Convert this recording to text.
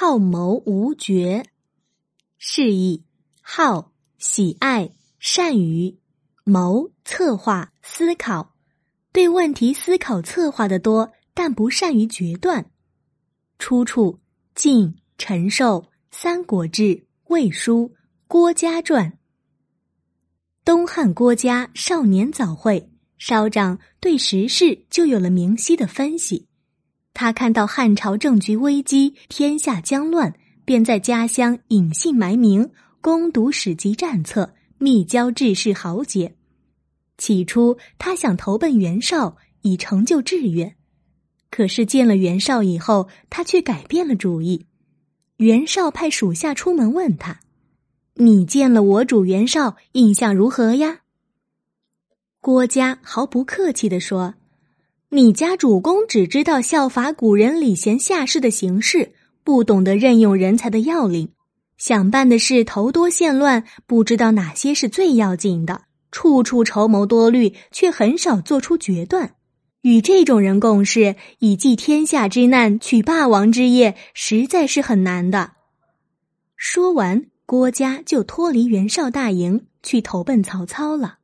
好谋无绝，示意好喜爱善于谋策划思考，对问题思考策划的多，但不善于决断。出处《晋陈寿三国志魏书郭嘉传》。东汉郭嘉少年早慧，稍长对时事就有了明晰的分析。他看到汉朝政局危机，天下将乱，便在家乡隐姓埋名，攻读史籍战策，密交志士豪杰。起初，他想投奔袁绍，以成就志愿。可是见了袁绍以后，他却改变了主意。袁绍派属下出门问他：“你见了我主袁绍，印象如何呀？”郭嘉毫不客气地说。你家主公只知道效法古人礼贤下士的形式，不懂得任用人才的要领，想办的事头多线乱，不知道哪些是最要紧的，处处筹谋多虑，却很少做出决断。与这种人共事，以济天下之难，取霸王之业，实在是很难的。说完，郭嘉就脱离袁绍大营，去投奔曹操了。